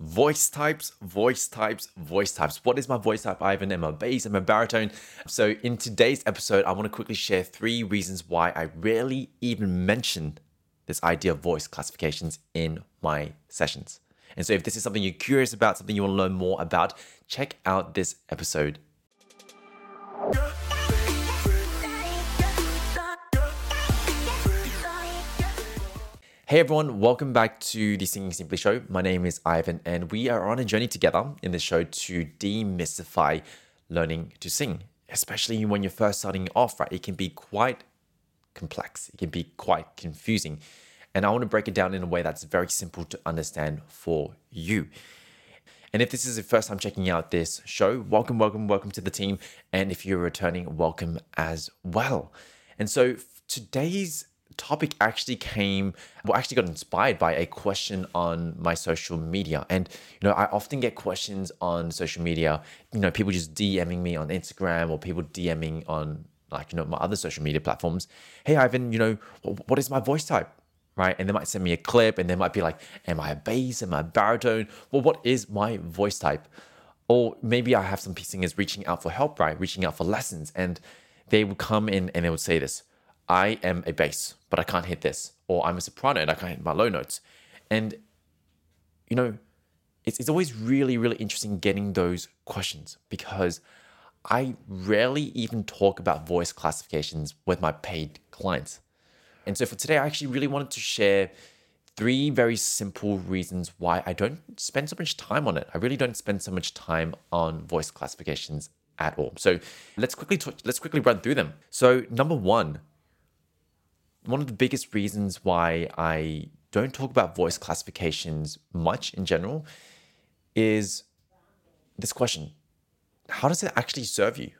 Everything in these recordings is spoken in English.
Voice types, voice types, voice types. What is my voice type, Ivan? Am I bass? Am I baritone? So, in today's episode, I want to quickly share three reasons why I rarely even mention this idea of voice classifications in my sessions. And so, if this is something you're curious about, something you want to learn more about, check out this episode. Hey everyone, welcome back to the Singing Simply Show. My name is Ivan, and we are on a journey together in this show to demystify learning to sing, especially when you're first starting off, right? It can be quite complex, it can be quite confusing. And I want to break it down in a way that's very simple to understand for you. And if this is the first time checking out this show, welcome, welcome, welcome to the team. And if you're returning, welcome as well. And so today's topic actually came, well, actually got inspired by a question on my social media. And, you know, I often get questions on social media, you know, people just DMing me on Instagram or people DMing on, like, you know, my other social media platforms. Hey, Ivan, you know, what is my voice type? Right. And they might send me a clip and they might be like, Am I a bass? Am I a baritone? Well, what is my voice type? Or maybe I have some singers reaching out for help, right? Reaching out for lessons. And they would come in and they would say this I am a bass, but I can't hit this, or I'm a soprano and I can't hit my low notes. And, you know, it's, it's always really, really interesting getting those questions because I rarely even talk about voice classifications with my paid clients. And so for today, I actually really wanted to share three very simple reasons why I don't spend so much time on it. I really don't spend so much time on voice classifications at all. So let's quickly t- let's quickly run through them. So number one, one of the biggest reasons why I don't talk about voice classifications much in general is this question How does it actually serve you?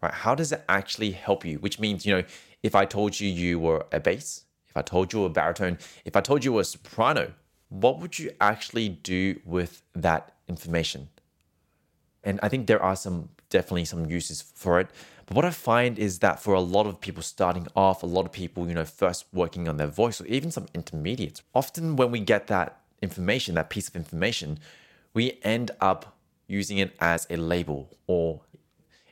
Right? How does it actually help you? Which means, you know, if I told you you were a bass, if I told you a baritone, if I told you a soprano, what would you actually do with that information? And I think there are some definitely some uses for it. But what I find is that for a lot of people starting off, a lot of people, you know, first working on their voice or even some intermediates, often when we get that information, that piece of information, we end up using it as a label or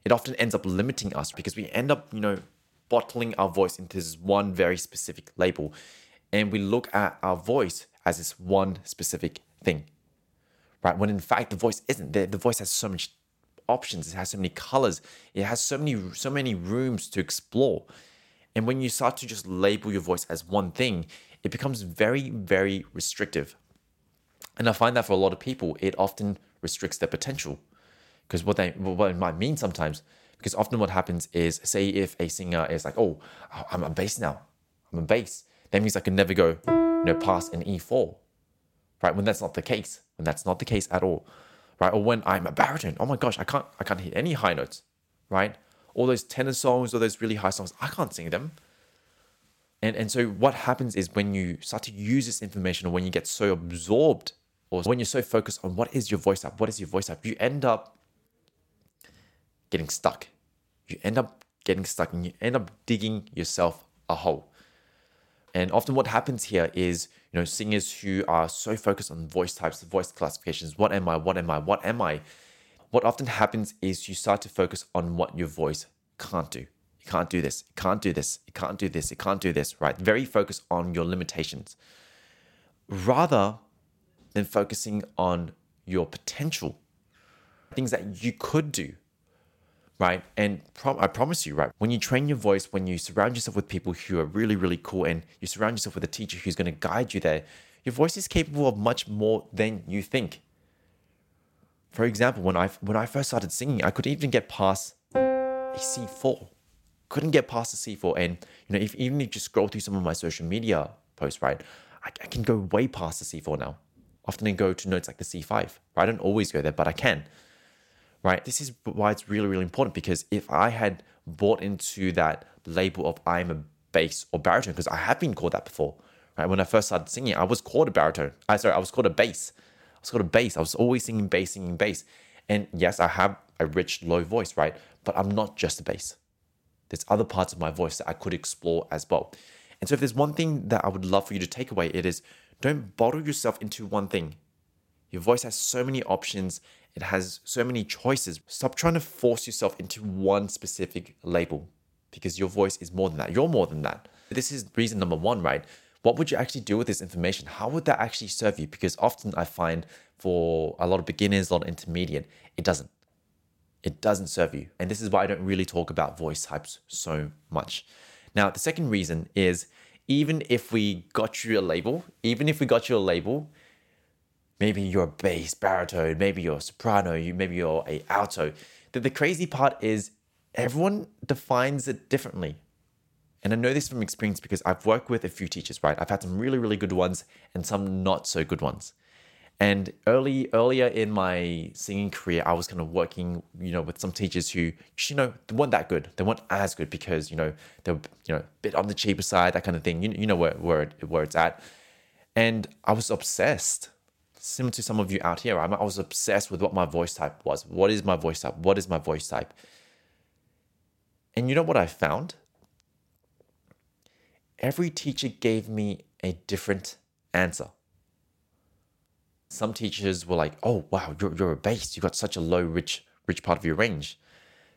it often ends up limiting us because we end up, you know, bottling our voice into this one very specific label. And we look at our voice as this one specific thing, right? When in fact, the voice isn't. The, the voice has so much options. It has so many colors. It has so many so many rooms to explore. And when you start to just label your voice as one thing, it becomes very very restrictive. And I find that for a lot of people, it often restricts their potential. Because what they what it might mean sometimes, because often what happens is, say if a singer is like, oh, I'm a bass now, I'm a bass, that means I can never go, you know, past an E4, right? When that's not the case, when that's not the case at all right? Or when I'm a baritone, oh my gosh, I can't I can't hit any high notes, right? All those tenor songs, all those really high songs, I can't sing them. And and so what happens is when you start to use this information or when you get so absorbed or when you're so focused on what is your voice up, what is your voice up, you end up getting stuck. You end up getting stuck and you end up digging yourself a hole. And often what happens here is, you know, singers who are so focused on voice types, voice classifications, what am I, what am I, what am I? What often happens is you start to focus on what your voice can't do. You can't do this, you can't do this, you can't do this, you can't do this, right? Very focused on your limitations. Rather than focusing on your potential, things that you could do, right? And I promise you, right, when you train your voice, when you surround yourself with people who are really, really cool, and you surround yourself with a teacher who's going to guide you there, your voice is capable of much more than you think. For example, when I when I first started singing, I could even get past a C4. Couldn't get past a C4, and you know, if even if you scroll through some of my social media posts, right, I, I can go way past the C4 now. Often I go to notes like the C5. Right? I don't always go there, but I can right? This is why it's really, really important because if I had bought into that label of I'm a bass or baritone, because I have been called that before, right? When I first started singing, I was called a baritone. I sorry, I was called a bass. I was called a bass. I was always singing bass, singing bass. And yes, I have a rich, low voice, right? But I'm not just a bass. There's other parts of my voice that I could explore as well. And so if there's one thing that I would love for you to take away, it is don't bottle yourself into one thing. Your voice has so many options, it has so many choices. Stop trying to force yourself into one specific label because your voice is more than that. You're more than that. This is reason number one, right? What would you actually do with this information? How would that actually serve you? Because often I find for a lot of beginners, a lot of intermediate, it doesn't. It doesn't serve you. And this is why I don't really talk about voice types so much. Now, the second reason is even if we got you a label, even if we got you a label, maybe you're a bass, baritone, maybe you're a soprano, you maybe you're a alto. The, the crazy part is everyone defines it differently. And I know this from experience because I've worked with a few teachers, right? I've had some really, really good ones and some not so good ones. And early earlier in my singing career, I was kind of working, you know, with some teachers who, you know, they weren't that good. They weren't as good because, you know, they were, you know, a bit on the cheaper side, that kind of thing. You, you know where, where, where it's at. And I was obsessed, similar to some of you out here. I was obsessed with what my voice type was. What is my voice type? What is my voice type? And you know what I found? Every teacher gave me a different answer some teachers were like, "Oh wow, you're you're a bass. You got such a low, rich rich part of your range."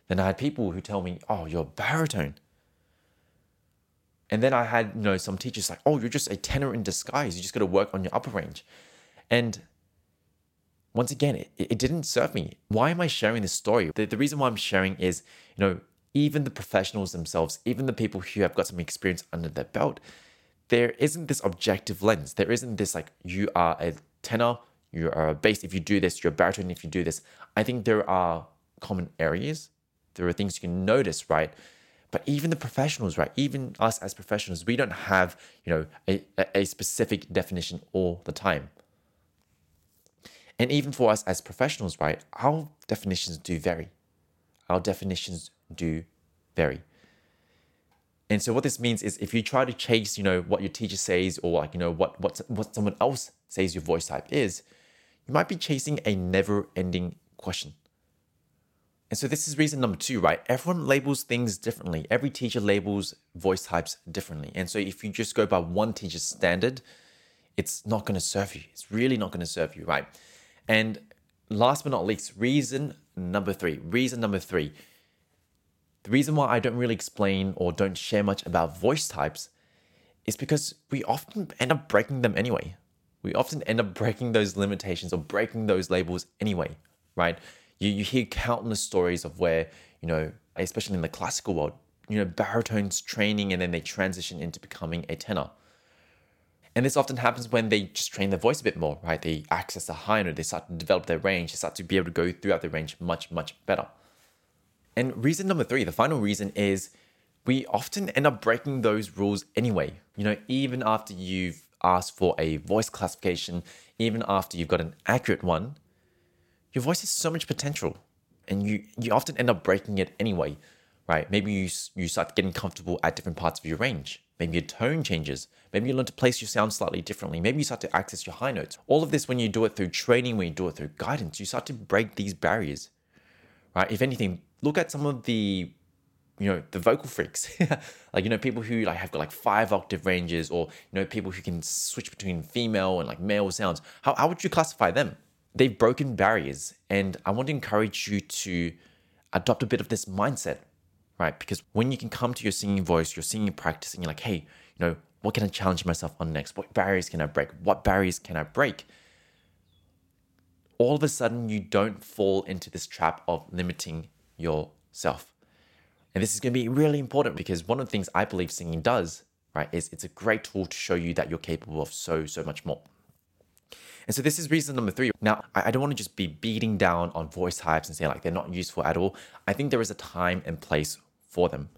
Then I had people who tell me, "Oh, you're a baritone." And then I had you know some teachers like, "Oh, you're just a tenor in disguise. You just got to work on your upper range." And once again, it, it didn't serve me. Why am I sharing this story? The, the reason why I'm sharing is, you know, even the professionals themselves, even the people who have got some experience under their belt, there isn't this objective lens. There isn't this like you are a tenor, you are a bass if you do this, you're a baritone if you do this. I think there are common areas. There are things you can notice, right? But even the professionals, right? Even us as professionals, we don't have, you know, a, a specific definition all the time. And even for us as professionals, right, our definitions do vary. Our definitions do vary. And so what this means is if you try to chase, you know, what your teacher says or like, you know, what what what someone else says your voice type is, you might be chasing a never-ending question. And so this is reason number 2, right? Everyone labels things differently. Every teacher labels voice types differently. And so if you just go by one teacher's standard, it's not going to serve you. It's really not going to serve you, right? And last but not least, reason number 3. Reason number 3 the reason why I don't really explain or don't share much about voice types is because we often end up breaking them anyway. We often end up breaking those limitations or breaking those labels anyway, right? You, you hear countless stories of where, you know, especially in the classical world, you know, baritones training and then they transition into becoming a tenor. And this often happens when they just train their voice a bit more, right? They access a higher note, they start to develop their range, they start to be able to go throughout the range much, much better. And reason number three, the final reason is we often end up breaking those rules anyway. You know, even after you've asked for a voice classification, even after you've got an accurate one, your voice has so much potential and you, you often end up breaking it anyway, right? Maybe you, you start getting comfortable at different parts of your range. Maybe your tone changes. Maybe you learn to place your sound slightly differently. Maybe you start to access your high notes. All of this, when you do it through training, when you do it through guidance, you start to break these barriers, right? If anything, look at some of the you know the vocal freaks like you know people who like have got like five octave ranges or you know people who can switch between female and like male sounds how, how would you classify them they've broken barriers and i want to encourage you to adopt a bit of this mindset right because when you can come to your singing voice your singing practice and you're like hey you know what can i challenge myself on next what barriers can i break what barriers can i break all of a sudden you don't fall into this trap of limiting yourself. And this is going to be really important because one of the things I believe singing does, right, is it's a great tool to show you that you're capable of so, so much more. And so this is reason number three. Now, I don't want to just be beating down on voice types and say like they're not useful at all. I think there is a time and place for them.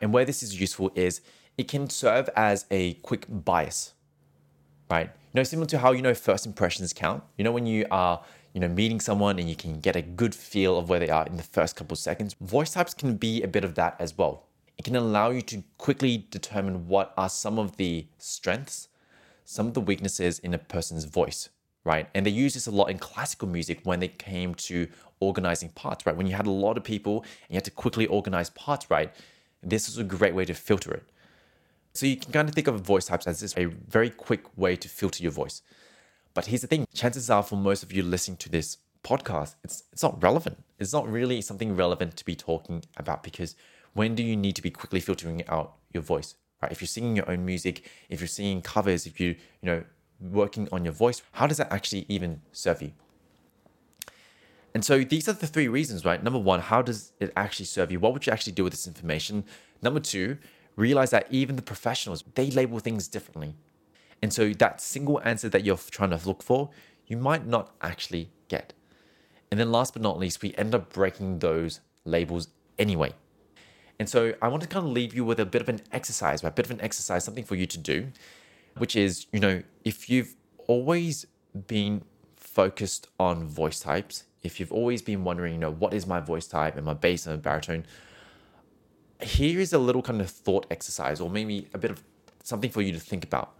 And where this is useful is it can serve as a quick bias, right? You know, similar to how you know first impressions count. You know, when you are you know, meeting someone and you can get a good feel of where they are in the first couple of seconds. Voice types can be a bit of that as well. It can allow you to quickly determine what are some of the strengths, some of the weaknesses in a person's voice, right? And they use this a lot in classical music when they came to organizing parts, right? When you had a lot of people and you had to quickly organize parts, right? This is a great way to filter it. So you can kind of think of voice types as this a very quick way to filter your voice. But here's the thing chances are, for most of you listening to this podcast, it's, it's not relevant. It's not really something relevant to be talking about because when do you need to be quickly filtering out your voice? Right? If you're singing your own music, if you're singing covers, if you, you know, working on your voice, how does that actually even serve you? And so these are the three reasons, right? Number one, how does it actually serve you? What would you actually do with this information? Number two, realize that even the professionals, they label things differently. And so that single answer that you're trying to look for, you might not actually get. And then last but not least, we end up breaking those labels anyway. And so I want to kind of leave you with a bit of an exercise? A bit of an exercise, something for you to do, which is, you know, if you've always been focused on voice types, if you've always been wondering, you know, what is my voice type? Am I bass and baritone? Here is a little kind of thought exercise, or maybe a bit of something for you to think about.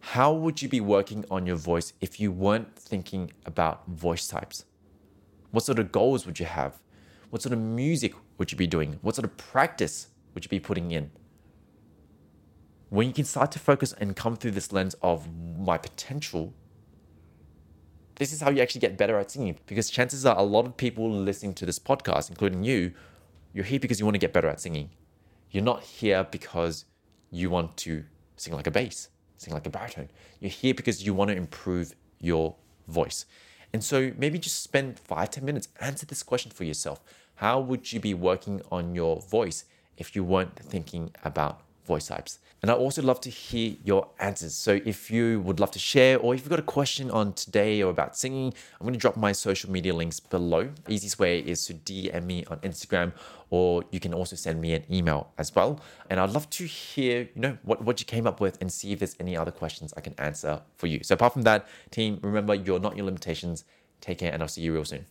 How would you be working on your voice if you weren't thinking about voice types? What sort of goals would you have? What sort of music would you be doing? What sort of practice would you be putting in? When you can start to focus and come through this lens of my potential, this is how you actually get better at singing. Because chances are a lot of people listening to this podcast, including you, you're here because you want to get better at singing. You're not here because you want to sing like a bass, sing like a baritone. You're here because you want to improve your voice. And so maybe just spend five ten minutes, answer this question for yourself. How would you be working on your voice if you weren't thinking about voice types? And I also love to hear your answers. So if you would love to share or if you've got a question on today or about singing, I'm going to drop my social media links below. Easiest way is to DM me on Instagram or you can also send me an email as well. And I'd love to hear, you know, what, what you came up with and see if there's any other questions I can answer for you. So apart from that, team, remember you're not your limitations. Take care and I'll see you real soon.